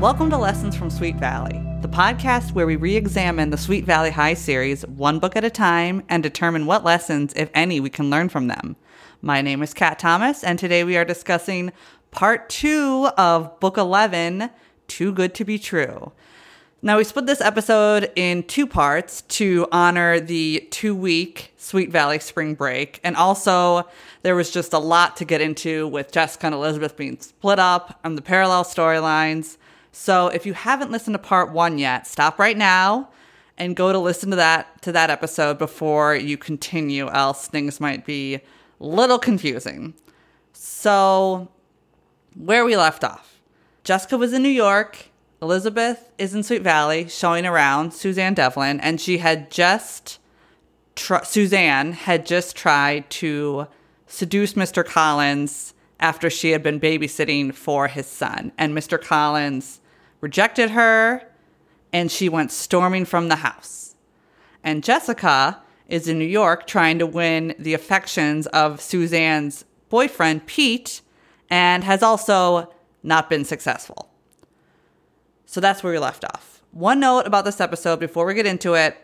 Welcome to Lessons from Sweet Valley, the podcast where we re examine the Sweet Valley High series one book at a time and determine what lessons, if any, we can learn from them. My name is Kat Thomas, and today we are discussing part two of book 11 Too Good to Be True. Now, we split this episode in two parts to honor the two week Sweet Valley spring break. And also, there was just a lot to get into with Jessica and Elizabeth being split up and the parallel storylines. So, if you haven't listened to part one yet, stop right now and go to listen to that to that episode before you continue, else things might be a little confusing. So, where we left off. Jessica was in New York Elizabeth is in Sweet Valley showing around Suzanne Devlin, and she had just, tr- Suzanne had just tried to seduce Mr. Collins after she had been babysitting for his son. And Mr. Collins rejected her, and she went storming from the house. And Jessica is in New York trying to win the affections of Suzanne's boyfriend, Pete, and has also not been successful. So that's where we left off. One note about this episode before we get into it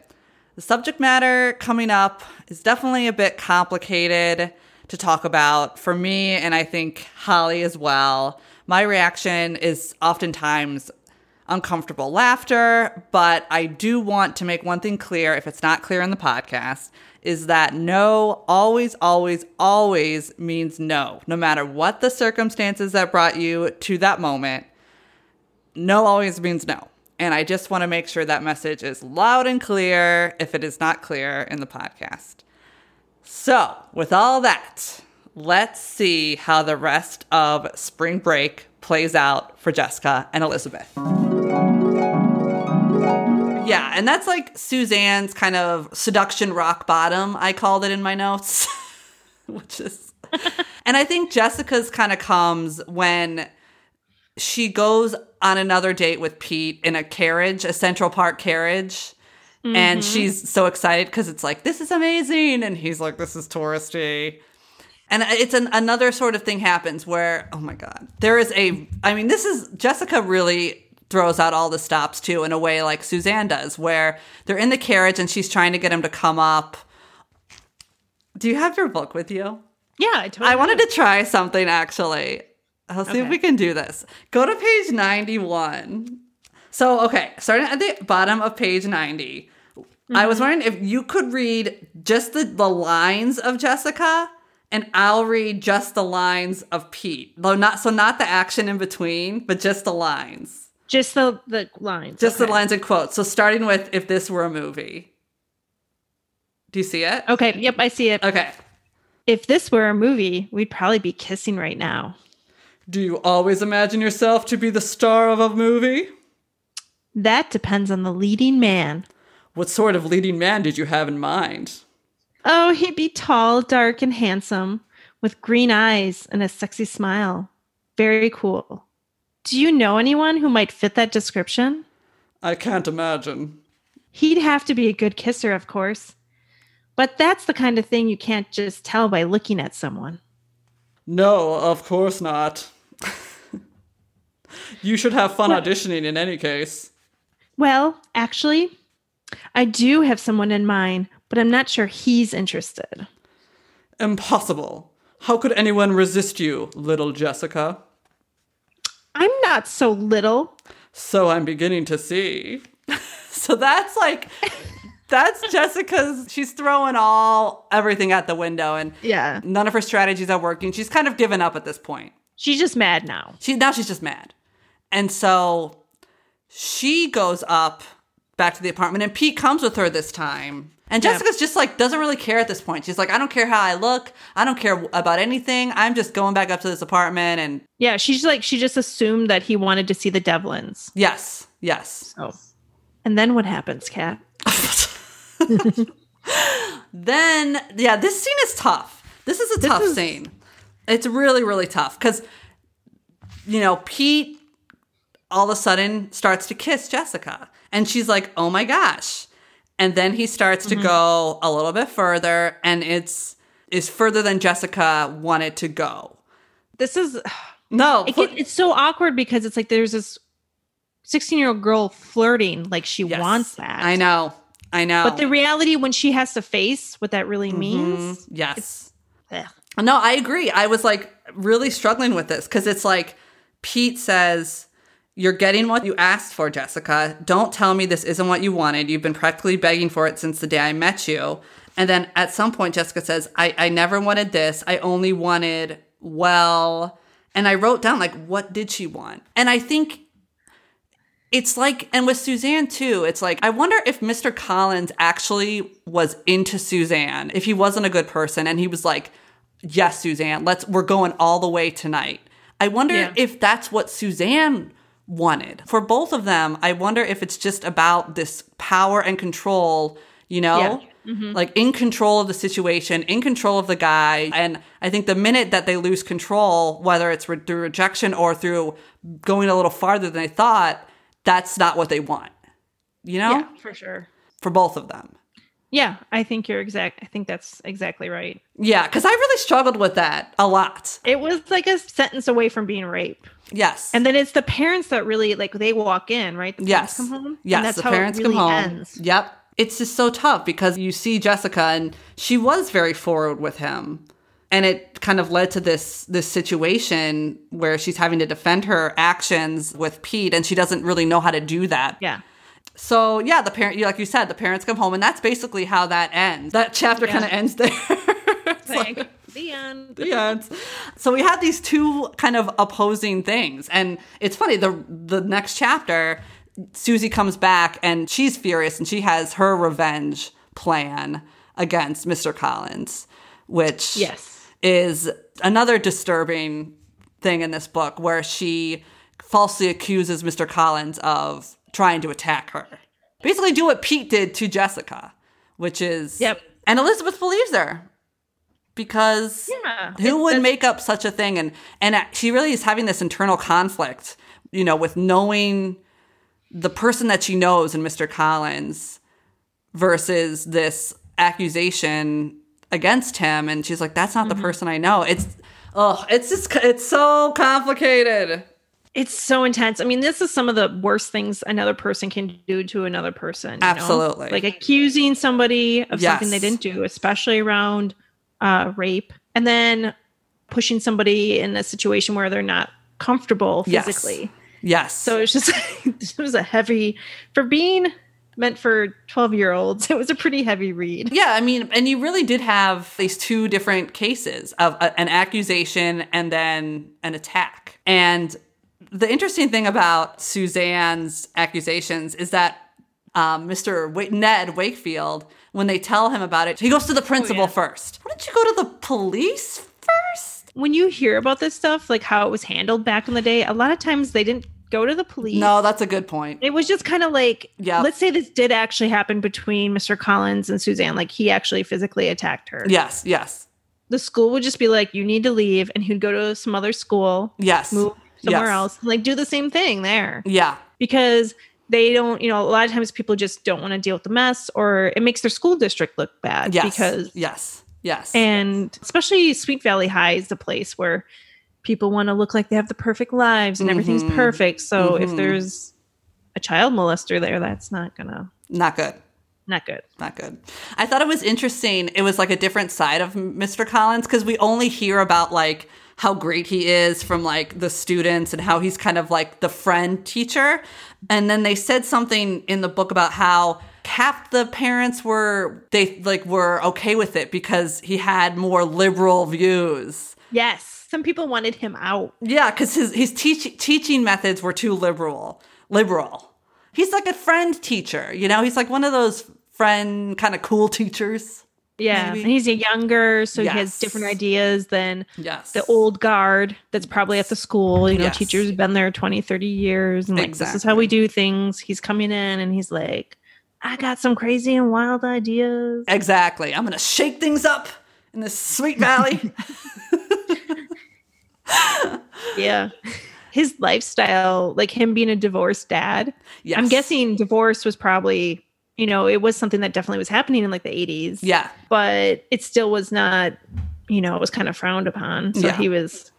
the subject matter coming up is definitely a bit complicated to talk about for me, and I think Holly as well. My reaction is oftentimes uncomfortable laughter, but I do want to make one thing clear if it's not clear in the podcast is that no always, always, always means no, no matter what the circumstances that brought you to that moment no always means no. And I just want to make sure that message is loud and clear if it is not clear in the podcast. So, with all that, let's see how the rest of spring break plays out for Jessica and Elizabeth. Yeah, and that's like Suzanne's kind of seduction rock bottom, I called it in my notes, which is. and I think Jessica's kind of comes when she goes on another date with Pete in a carriage, a Central Park carriage. Mm-hmm. And she's so excited because it's like, this is amazing. And he's like, this is touristy. And it's an, another sort of thing happens where, oh my God, there is a, I mean, this is, Jessica really throws out all the stops too in a way like Suzanne does, where they're in the carriage and she's trying to get him to come up. Do you have your book with you? Yeah, I totally. I wanted to try something actually. I'll see okay. if we can do this. Go to page 91. So, okay, starting at the bottom of page 90. Mm-hmm. I was mm-hmm. wondering if you could read just the, the lines of Jessica and I'll read just the lines of Pete. Though not so not the action in between, but just the lines. Just the the lines. Just okay. the lines and quotes. So starting with if this were a movie. Do you see it? Okay, yep, I see it. Okay. If this were a movie, we'd probably be kissing right now. Do you always imagine yourself to be the star of a movie? That depends on the leading man. What sort of leading man did you have in mind? Oh, he'd be tall, dark, and handsome, with green eyes and a sexy smile. Very cool. Do you know anyone who might fit that description? I can't imagine. He'd have to be a good kisser, of course. But that's the kind of thing you can't just tell by looking at someone. No, of course not you should have fun auditioning in any case. Well, actually, I do have someone in mind, but I'm not sure he's interested. Impossible. How could anyone resist you, little Jessica? I'm not so little. So I'm beginning to see. so that's like that's Jessica's she's throwing all everything at the window and yeah. None of her strategies are working. She's kind of given up at this point. She's just mad now. She now she's just mad. And so she goes up back to the apartment and Pete comes with her this time. And Jessica's yeah. just like doesn't really care at this point. She's like, I don't care how I look. I don't care about anything. I'm just going back up to this apartment and Yeah, she's like she just assumed that he wanted to see the Devlins. Yes. Yes. Oh. And then what happens, Kat? then yeah, this scene is tough. This is a this tough is, scene. It's really, really tough because, you know, Pete all of a sudden starts to kiss Jessica. And she's like, oh my gosh. And then he starts mm-hmm. to go a little bit further, and it's is further than Jessica wanted to go. This is no, it, it's so awkward because it's like there's this 16 year old girl flirting like she Yes. wants that. I know. I know. But the reality when she has to face what that really Mhm. means, Yes. No, I agree. I was like really struggling with this because it's like Pete says, You're getting what you asked for, Jessica. Don't tell me this isn't what you wanted. You've been practically begging for it since the day I met you. And then at some point, Jessica says, I, I never wanted this. I only wanted, well, and I wrote down, like, what did she want? And I think it's like, and with Suzanne too, it's like, I wonder if Mr. Collins actually was into Suzanne, if he wasn't a good person and he was like, yes, Suzanne, let's, we're going all the way tonight. I wonder Yeah. if that's what Suzanne wanted. For both of them, I wonder if it's just about this power and control, you know? Mm-hmm. Like in control of the situation, in control of the guy. And I think the minute that they lose control, whether it's re- through rejection or through going a little farther than they thought, that's not what they want, you know? yeah, for sure. For both of them. Yeah, I think you're exact. I think that's exactly right. Yeah, because I really struggled with that a lot. It was like a sentence away from being rape. Yes. And then it's the parents that really like they walk in, right? The yes. come home. Yes, and that's the how parents it really come home. ends. Yep. It's just so tough because you see Jessica and she was very forward with him. And it kind of led to this this situation where she's having to defend her actions with Pete and she doesn't really know how to do that. Yeah. So yeah, the parent like you said, the parents come home and that's basically how that ends. That chapter Yeah. kind of ends there. It's like- Like, the end. the end. So we had these two kind of opposing things, and it's funny. the The next chapter, Susie comes back and she's furious, and she has her revenge plan against Mr. Collins, which Yes. is another disturbing thing in this book, where she falsely accuses Mr. Collins of trying to attack her. Basically, do what Pete did to Jessica, which is Yep. And Elizabeth believes her because Yeah. who would make up such a thing and and she really is having this internal conflict you know with knowing the person that she knows in mr collins versus this accusation against him and she's like that's not Mm-hmm. the person i know it's oh it's just it's so complicated It's so intense. I mean, this is some of the worst things another person can do to another person. you know? Absolutely. Like accusing somebody of something they didn't do, especially around uh, rape, and then pushing somebody in a situation where they're not comfortable Yes. physically. yes So it's just it was a heavy for being meant for 12 year olds. It was a pretty heavy read. Yeah, I mean, and you really did have these two different cases of a, an accusation and then an attack. And the interesting thing about Suzanne's accusations is that um, Mr. Ned Wakefield, when they tell him about it, he goes to the principal yeah. first. Why didn't you go to the police first? When you hear about this stuff, like how it was handled back in the day, a lot of times they didn't go to the police. No, that's a good point. It was just kind of like, Yep. let's say this did actually happen between Mr. Collins and Suzanne. Like he actually physically attacked her. Yes, yes, The school would just be like, you need to leave. And he'd go to some other school, yes. move somewhere Yes. else, like do the same thing there Yeah, because they don't, you know, a lot of times people just don't want to deal with the mess or it makes their school district look bad yes, because, yes, yes. and especially Sweet Valley High is the place where people want to look like they have the perfect lives and everything's Mhm. perfect. So if Mhm. there's a child molester there, that's not gonna, Not good. not good. not good. I thought it was interesting. It was like a different side of Mr. Collins because we only hear about like how great he is from like the students and how he's kind of like the friend teacher. And then they said something in the book about how half the parents were they like were okay with it because he had more liberal views. Yes. Some people wanted him out. Yeah, because his his teach, teaching methods were too liberal. Liberal. He's like a friend teacher. You know, he's like one of those friend kind of cool teachers. Yeah. Maybe. And he's a younger, so he has different ideas than Yes. the old guard that's probably at the school. You know, Yes. teachers have been there 20, 30 years. And like, this is how we do things. He's coming in and he's like, I got some crazy and wild ideas. Exactly. I'm going to shake things up in this sweet valley. Yeah. His lifestyle, like him being a divorced dad, yes. I'm guessing divorce was probably, you know, it was something that definitely was happening in like the 80s. Yeah. but it still was not, you know, it was kind of frowned upon. So Yeah. he was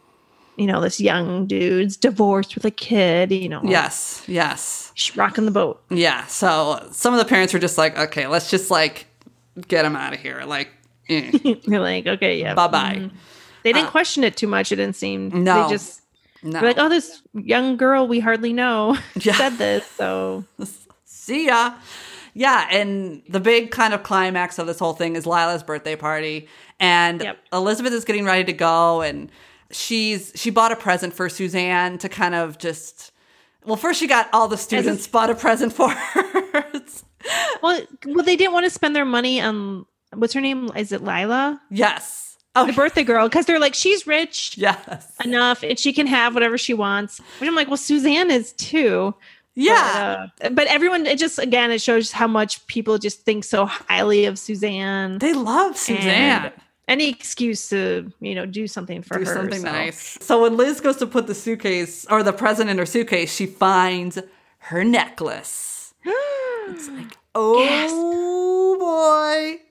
you know, this young dude's divorced with a kid, you know. Yes, yes. Rocking the boat. Yeah. So some of the parents were just like, okay, let's just like get him out of here. Like, eh. They're like, okay, yeah. bye bye. mhm. They didn't question it too much. It didn't seem. No. They just No. like, oh, this young girl we hardly know Yeah. said this. So See ya. Yeah, and the big kind of climax of this whole thing is Lila's birthday party, and Yep. Elizabeth is getting ready to go, and she's she bought a present for Suzanne to kind of just. Well, first she got all the students bought a present for her. well, well, they didn't want to spend their money on what's her name? Is it Lila, yes. Oh, the birthday girl? Because they're like, she's rich yes. enough and she can have whatever she wants. Which I'm like, well, Suzanne is too. Yeah. But, uh, but everyone, it just again, it shows how much people just think so highly of Suzanne. they love Suzanne. Any excuse to you know do something for do her. something so. nice. So when Liz goes to put the suitcase or the present in her suitcase, she finds her necklace. It's like, oh boy.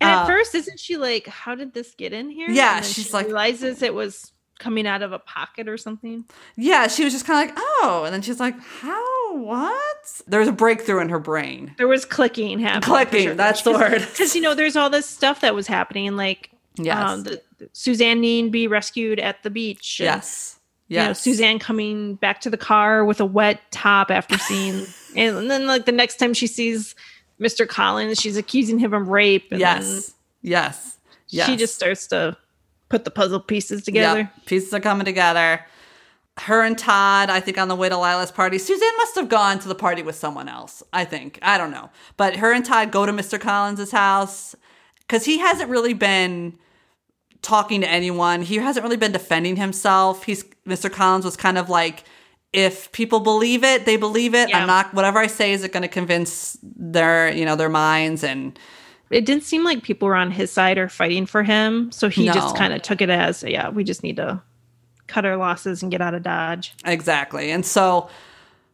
And Uh, at first, isn't she like, "How did this get in here?" Yeah, And she's she like- realizes it was coming out of a pocket or something. Yeah, she was just kind of like, oh, and then she's like, how? What? There's a breakthrough in her brain. There was clicking happening. Clicking, that's the word. Because you know, there's all this stuff that was happening, like Yes. um, the, Suzanne needing to be rescued at the beach. and, yes. You know, Suzanne coming back to the car with a wet top after seeing, and then like the next time she sees Mr. Collins, she's accusing him of rape. And Yes. Yes. Yes. she just starts to put the puzzle pieces together. Yep. Pieces are coming together. Her and Todd, I think, on the way to Lila's party. Suzanne must have gone to the party with someone else. I think. I don't know. But her and Todd go to Mr. Collins' house because he hasn't really been talking to anyone. He hasn't really been defending himself. He's Mr. Collins was kind of like, if people believe it, they believe it. Yeah. I'm not. Whatever I say is it going to convince their, you know, their minds and. It didn't seem like people were on his side or fighting for him. So he No. just kind of took it as, yeah, we just need to cut our losses and get out of Dodge. Exactly. And so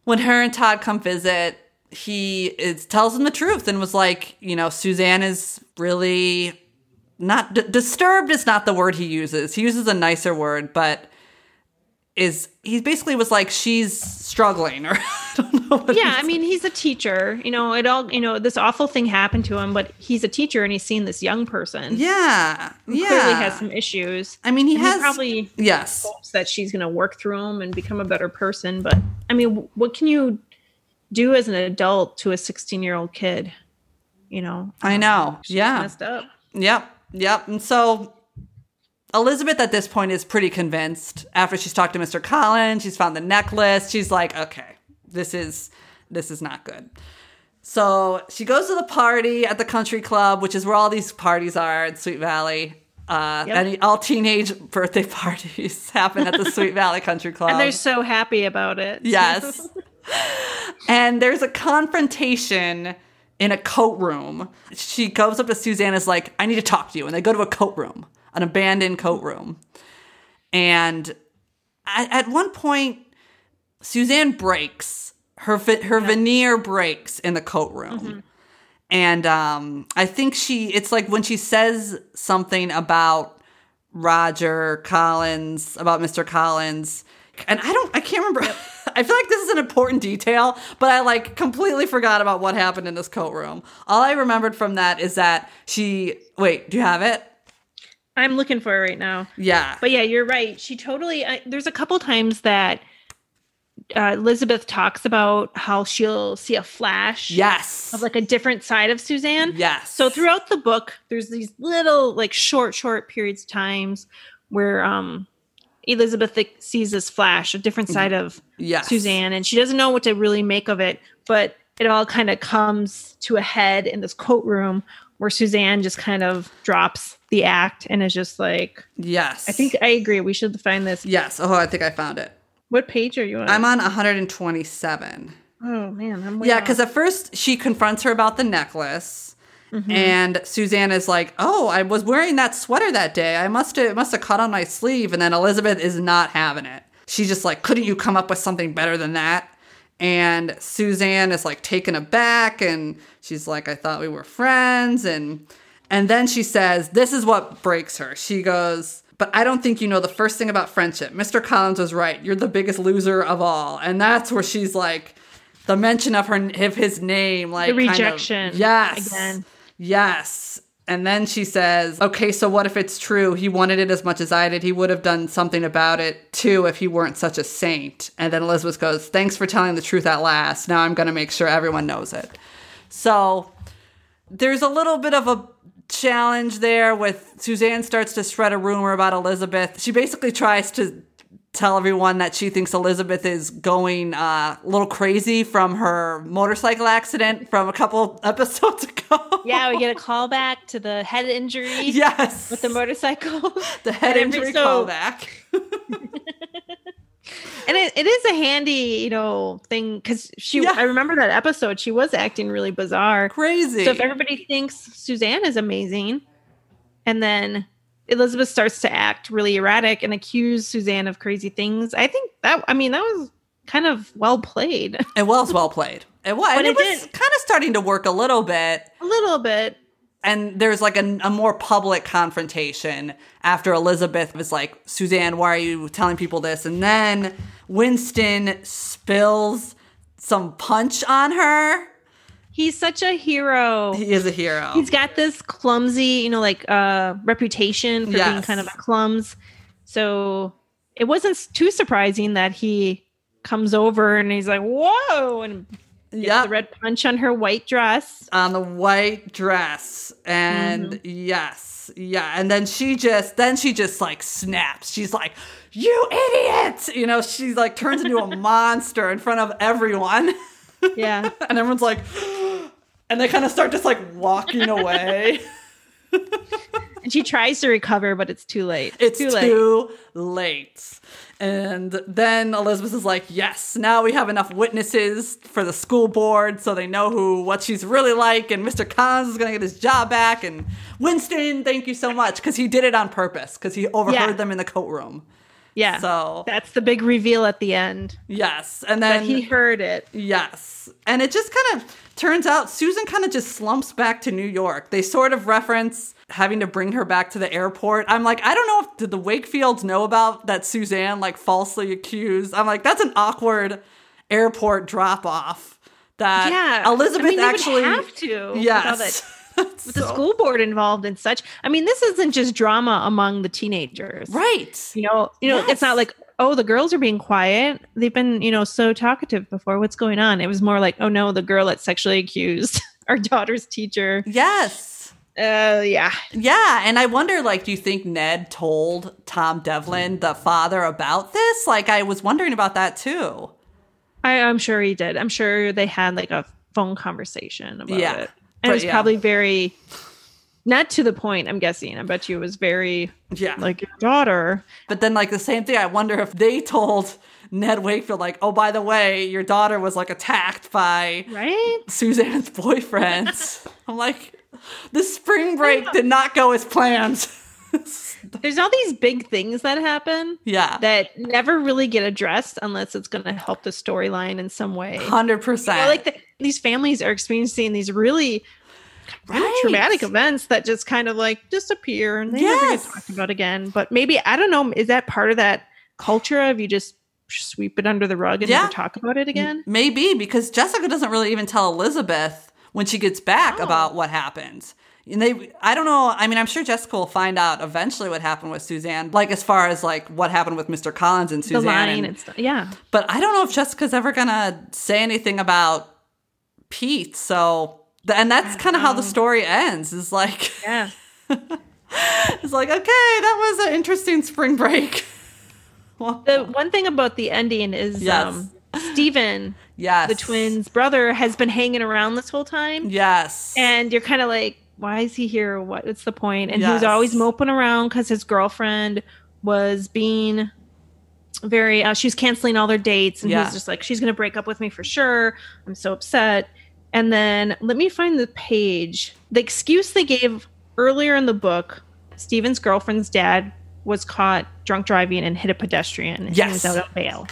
when her and Todd come visit, he is, tells them the truth and was like, you know, Suzanne is really not d- disturbed is not the word he uses. He uses a nicer word, but is he basically was like she's struggling or I don't know what Yeah, I mean, he's a teacher. You know, it all, you know, this awful thing happened to him, but he's a teacher and he's seen this young person Yeah. Yeah. clearly has some issues. I mean, he And has probably Yes. hopes that she's going to work through them and become a better person. But I mean, what can you do as an adult to a 16 year old kid? You know, I know. Yeah. messed up. Yep, yep. And so Elizabeth at this point is pretty convinced. After she's talked to Mr. Collins, she's found the necklace. She's like, okay, this is this is not good. So she goes to the party at the country club, which is where all these parties are in Sweet Valley. Uh, Yep. any, all teenage birthday parties happen at the Sweet Valley Country Club. And they're so happy about it. Yes. and there's a confrontation in a coat room. She goes up to Suzanne is like, I need to talk to you. And they go to a coat room, an abandoned coat room. And at, one point, Suzanne breaks. Her, her veneer breaks in the coat room. And um, I think she, it's like when she says something about Roger Collins, about Mr. Collins, and I don't, I can't remember. I feel like this is an important detail, but I like completely forgot about what happened in this coat room. All I remembered from that is that she, wait, do you have it? I'm looking for it right now. Yeah. But yeah, you're right. She totally. I, there's a couple times that uh, Elizabeth talks about how she'll see a flash yes. of like a different side of Suzanne. yes. So throughout the book, there's these little like short, short periods of times where um Elizabeth sees this flash, a different side of yes. Suzanne, and she doesn't know what to really make of it, but it all kind of comes to a head in this coat room where Suzanne just kind of drops the act and is just like, Yes. I think I agree. We should find this. Yes. Oh, I think I found it. What page are you on? I'm on 127. oh man, I'm Yeah, because at first she confronts her about the necklace, Mm-hmm. and Suzanne is like, "Oh, I was wearing that sweater that day. I must have must have caught on my sleeve." And then Elizabeth is not having it. She's just like, "Couldn't you come up with something better than that?" And Suzanne is like taken aback, and she's like, "I thought we were friends." And and then she says, "This is what breaks her." She goes, but I don't think you know the first thing about friendship. Mr. Collins was right. You're the biggest loser of all. And that's where she's like, the mention of her of his name, like The kind of- rejection yes, again. yes. And then she says, "Okay, so what if it's true? He wanted it as much as I did. He would have done something about it too if he weren't such a saint." And then Elizabeth goes, "Thanks for telling the truth at last. Now I'm going to make sure everyone knows it." So there's a little bit of a challenge there with Suzanne starts to spread a rumor about Elizabeth. She basically tries to tell everyone that she thinks Elizabeth is going uh, a little crazy from her motorcycle accident from a couple episodes ago. Yeah, we get a call back to the head injury yes. with the motorcycle. the head And injury so- callback. And it, it is a handy, you know, thing because she. Yeah. I remember that episode. She was acting really bizarre. Crazy. So if everybody thinks Suzanne is amazing, and then Elizabeth starts to act really erratic and accuse Suzanne of crazy things, I think that. I mean, that was kind of well played. it was well played. It was. But and it, it was kind of starting to work a little bit. a little bit. and there's like a, a more public confrontation after Elizabeth was like, Suzanne, why are you telling people this? And then Winston spills some punch on her. He's such a hero. He is a hero. He's got this clumsy, you know, like uh reputation for being kind of a clums. So it wasn't too surprising that he comes over and he's like, "Whoa!" and yeah, the red punch on her white dress. on the white dress. And Mm-hmm. yes, yeah. And then she just, then she just like snaps. She's like, you idiot! You know, she's like turns into a monster in front of everyone. Yeah. and everyone's like, and they kind of start just like walking away. and she tries to recover, but it's too late. It's too too late. late. And then Elizabeth is like, "Yes, now we have enough witnesses for the school board, so they know who what she's really like." And Mr. Collins is going to get his job back. And Winston, thank you so much because he did it on purpose because he overheard Yeah. them in the coat room. Yeah. So that's the big reveal at the end. yes, and That then he heard it. Yes. And it just kind of turns out Susan kind of just slumps back to New York. They sort of reference having to bring her back to the airport. I'm like, I don't know if did the Wakefields know about that Suzanne like falsely accused. I'm like, that's an awkward airport drop off. That Yeah. Elizabeth I mean, actually have to. Yes. With the school board involved and such. I mean, this isn't just drama among the teenagers. Right. You know, you know, Yes. it's not like, oh, the girls are being quiet. They've been, you know, so talkative before. What's going on? It was more like, oh no, the girl that sexually accused our daughter's teacher. Yes. Uh yeah. Yeah, and I wonder, like, do you think Ned told Tom Devlin, the father, about this? Like, I was wondering about that too. I, I'm sure he did. I'm sure they had like a phone conversation about Yeah. it. But, And it was yeah. probably very not to the point, I'm guessing. I bet you it was very Yeah. like your daughter. But then, like, the same thing, I wonder if they told Ned Wakefield, like, oh, by the way, your daughter was, like, attacked by Right? Suzanne's boyfriend. I'm like, the spring break did not go as planned. There's all these big things that happen yeah. that never really get addressed unless it's going to help the storyline in some way. 100%. Or like the, these families are experiencing these really Right. traumatic events that just kind of like disappear and they never Yes. get talked about again. But maybe I don't know. Is that part of that culture of you just sweep it under the rug and Yeah. never talk about it again? Maybe because Jessica doesn't really even tell Elizabeth when she gets back Oh. about what happened. And they, I don't know. I mean, I'm sure Jessica will find out eventually what happened with Suzanne, like as far as like what happened with Mr. Collins and The Suzanne. line and- stuff. Yeah. but I don't know if Jessica's ever gonna say anything about Pete. So, and that's kind of how the story ends. Is like, Yeah. it's like, okay, that was an interesting spring break. well, The one thing about the ending is Yes. um Steven, yes, the twins' brother, has been hanging around this whole time. Yes, And you're kind of like, why is he here? What, what's the point? And he Yes. was always moping around because his girlfriend was being very, uh, she was canceling all their dates. And he Yeah. was just like, she's going to break up with me for sure. I'm so upset. And then let me find the page. The excuse they gave earlier in the book Steven's girlfriend's dad was caught drunk driving and hit a pedestrian. Yes. He was out on bail.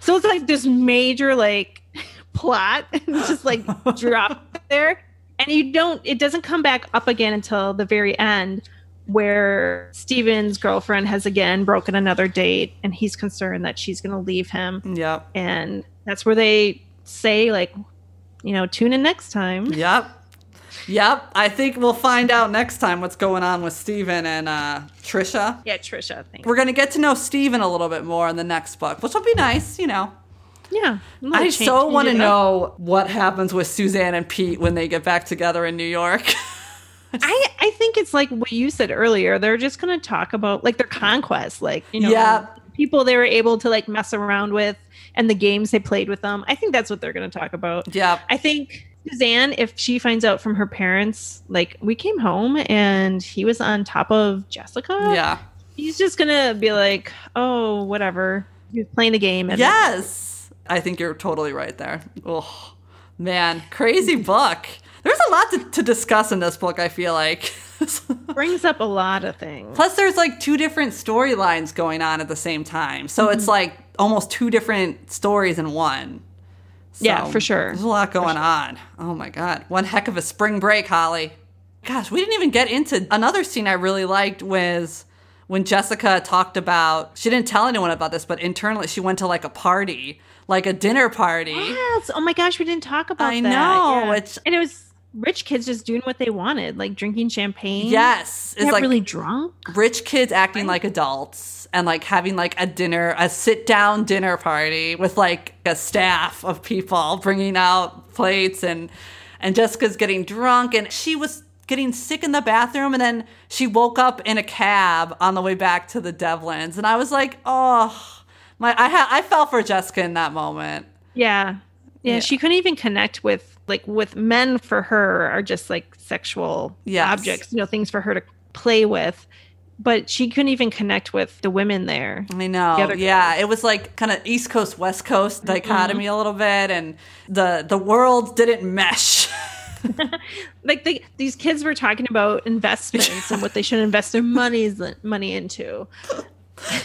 So it's like this major, like, plot just like drop there and you don't it doesn't come back up again until the very end where Steven's girlfriend has again broken another date and he's concerned that she's going to leave him. Yep. And that's where they say, like, you know, tune in next time. Yep. Yep. I think we'll find out next time what's going on with Steven and uh, Tricia. Yeah, Tricia, I think. We're going to get to know Steven a little bit more in the next book, which will be nice, you know. Yeah. I so want to know what happens with Suzanne and Pete when they get back together in New York. I, I think it's like what you said earlier. They're just going to talk about like their conquest, like, you know, Yeah. people they were able to like mess around with and the games they played with them. I think that's what they're going to talk about. Yeah. I think Suzanne, if she finds out from her parents, like we came home and he was on top of Jessica, Yeah. he's just gonna be like, oh, whatever. He was playing a game. And Yes. I think you're totally right there. Oh, man. Crazy book. There's a lot to, to discuss in this book, I feel like. brings up a lot of things. Plus, there's like two different storylines going on at the same time. So Mm-hmm. it's like almost two different stories in one. Yeah, for sure. There's a lot going on. Oh my God. One heck of a spring break, Holly. Gosh, we didn't even get into another scene I really liked was when Jessica talked about, she didn't tell anyone about this, but internally she went to like a party, like a dinner party. Yes. Oh my gosh, we didn't talk about I that. know, Yeah. it's- and it was rich kids just doing what they wanted, like drinking champagne. Yes. It's like really drunk. rich kids acting like adults and like having like a dinner, a sit down dinner party with like a staff of people bringing out plates and and Jessica's getting drunk and she was getting sick in the bathroom and then she woke up in a cab on the way back to the Devlins and I was like, "Oh, my I ha- I fell for Jessica in that moment." Yeah. Yeah. Yeah. She couldn't even connect with like with men for her are just like sexual Yes. objects, you know, things for her to play with. But she couldn't even connect with the women there. I know. The Yeah, it was like kind of East Coast West Coast dichotomy mm-hmm. a little bit and the the world didn't mesh. Like they, these kids were talking about investments and what they should invest their money's money into.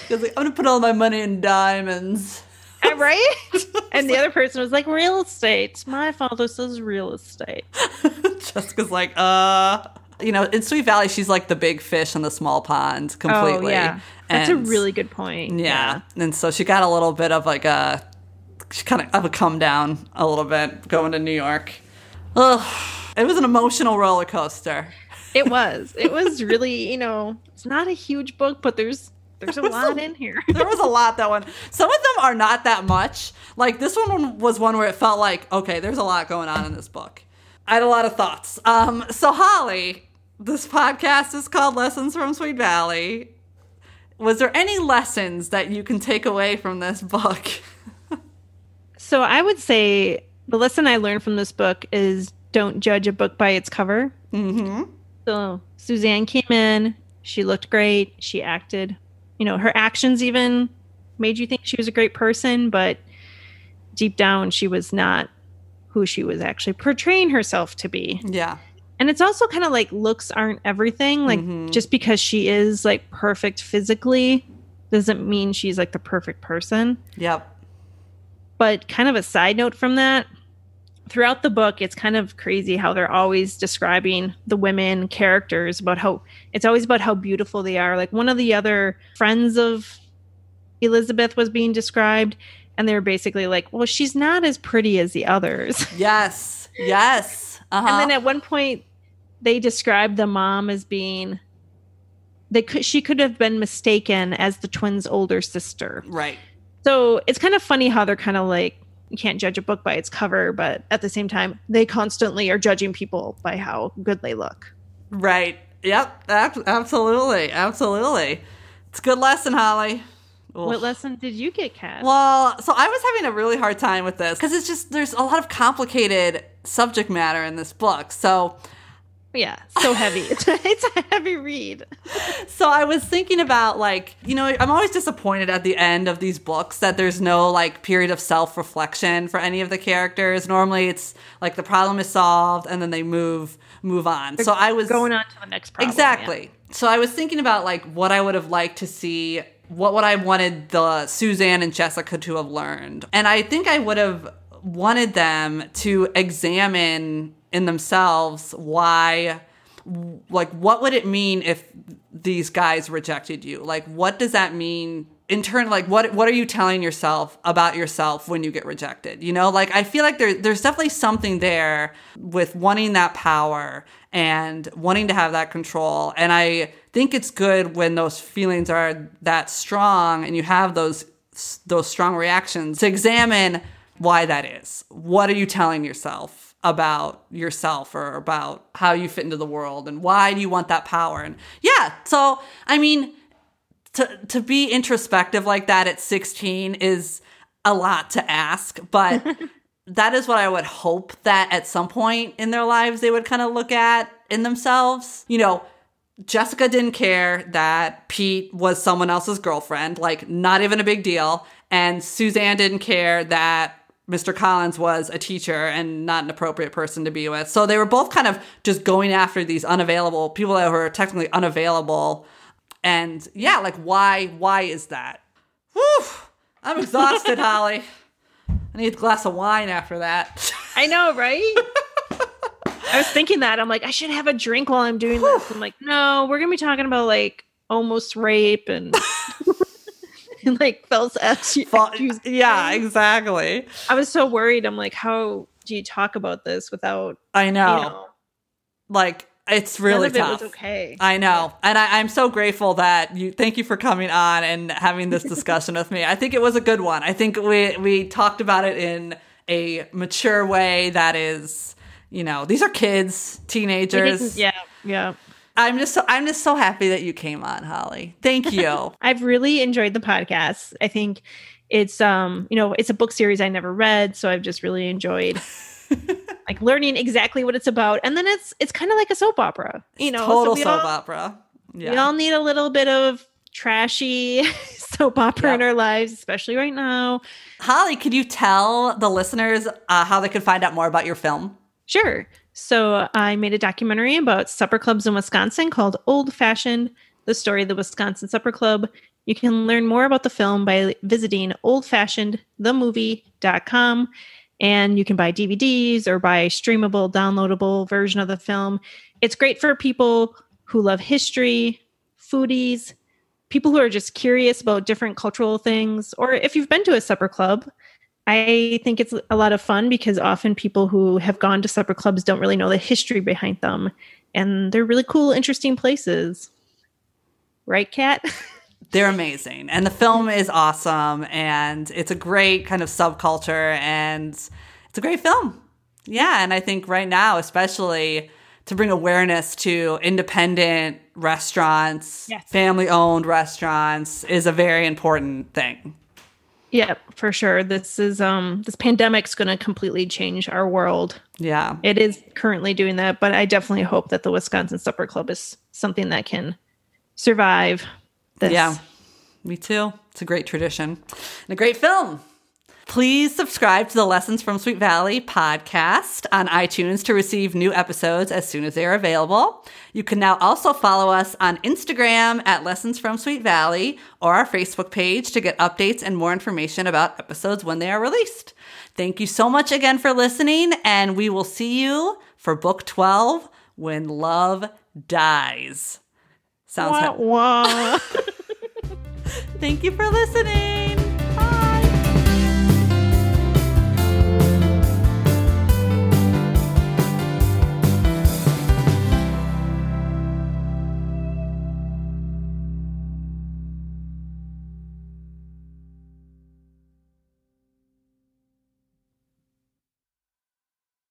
Like, I'm gonna put all my money in diamonds. Right? and the other person was like, real estate. My father says real estate. Jessica's like, uh, you know, in Sweet Valley, she's like the big fish in the small pond completely. Oh, yeah. That's a really good point. yeah. And so she got a little bit of like a, she kind of of a come down a little bit going to New York. Ugh, it was an emotional roller coaster. It was. It was really, you know, it's not a huge book, but there's there's a was a- lot in here. there was a lot that one. Some of them are not that much. Like this one was one where it felt like, okay, there's a lot going on in this book. I had a lot of thoughts. Um, so Holly, this podcast is called Lessons from Sweet Valley. Was there any lessons that you can take away from this book? So I would say the lesson I learned from this book is don't judge a book by its cover. mm-hmm. So Suzanne came in, she looked great, she acted, you know, her actions even made you think she was a great person, but deep down she was not who she was actually portraying herself to be. Yeah. And it's also kind of like looks aren't everything. Like Mhm. just because she is like perfect physically doesn't mean she's like the perfect person. Yep. But kind of a side note from that, throughout the book, it's kind of crazy how they're always describing the women characters about how it's always about how beautiful they are. Like one of the other friends of Elizabeth was being described, and they were basically like, well, she's not as pretty as the others. Yes. Yes. Uh-huh. And then at one point, they described the mom as being. They could, she could have been mistaken as the twins' older sister. right. So it's kind of funny how they're kind of like you can't judge a book by its cover, but at the same time, they constantly are judging people by how good they look. Right. Yep. Ab- absolutely. Absolutely. It's a good lesson, Holly. What lesson did you get, Kat? Well, so I was having a really hard time with this because it's just there's a lot of complicated subject matter in this book. So, yeah, so heavy. it's, a, it's a heavy read. so I was thinking about like you know I'm always disappointed at the end of these books that there's no like period of self reflection for any of the characters. Normally, it's like the problem is solved and then they move move on. so I was Going on to the next problem. Exactly. So I was thinking about like what I would have liked to see, what would I wanted the Suzanne and Jessica to have learned. And I think I would have wanted them to examine in themselves why like what would it mean if these guys rejected you? Like what does that mean in turn? Like what what are you telling yourself about yourself when you get rejected? You know like i feel like there, there's definitely something there with wanting that power and wanting to have that control. And i think it's good when those feelings are that strong and you have those those strong reactions to examine why that is. What are you telling yourself about yourself or about how you fit into the world and why do you want that power and yeah so i mean to to be introspective like that at 16 is a lot to ask, but that is what I would hope that at some point in their lives they would kind of look at in themselves. You know, Jessica didn't care that Pete was someone else's girlfriend, like not even a big deal, and Suzanne didn't care that Mr. Collins was a teacher and not an appropriate person to be with. So they were both kind of just going after these unavailable people that were technically unavailable and yeah, like why why is that? Whew, I'm exhausted, Holly. I need a glass of wine after that. I know, right? I was thinking that. I'm like, I should have a drink while I'm doing this. I'm like, no, we're gonna be talking about like almost rape and, and like false accusation. Yeah, exactly. I was so worried. I'm like, how do you talk about this without? I know. You know like it's really tough. It okay. I know, and I, am so grateful that you. Thank you for coming on and having this discussion with me. I think it was a good one. I think we we talked about it in a mature way. That is, you know, these are kids, teenagers. yeah, yeah. I'm just so I'm just so happy that you came on, Holly. Thank you. I've really enjoyed the podcast. I think it's um, you know, it's a book series I never read, so I've just really enjoyed like learning exactly what it's about. And then it's it's kind of like a soap opera, you know, total so soap all, opera. Yeah. We all need a little bit of trashy soap opera yep. in our lives, especially right now. Holly, could you tell the listeners uh, how they could find out more about your film? Sure. So I made a documentary about supper clubs in Wisconsin called Old Fashioned: The Story of the Wisconsin Supper Club. You can learn more about the film by visiting oldfashionedthemovie.com and you can buy DVDs or buy a streamable, downloadable version of the film. It's great for people who love history, foodies, people who are just curious about different cultural things, or if you've been to a supper club. I think it's a lot of fun because often people who have gone to supper clubs don't really know the history behind them. And they're really cool, interesting places. Right, Kat? they're amazing and the film is awesome and it's a great kind of subculture and it's a great film yeah and i think right now especially to bring awareness to independent restaurants yes. family owned restaurants is a very important thing yeah for sure this is um this pandemic's going to completely change our world yeah it is currently doing that but i definitely hope that the wisconsin supper club is something that can survive this. Yeah, me too. It's a great tradition and a great film. Please subscribe to the Lessons from Sweet Valley podcast on iTunes to receive new episodes as soon as they are available. You can now also follow us on Instagram at Lessons from Sweet Valley or our Facebook page to get updates and more information about episodes when they are released. Thank you so much again for listening, and we will see you for book 12 When Love Dies. Sounds wah, wah. Thank you for listening.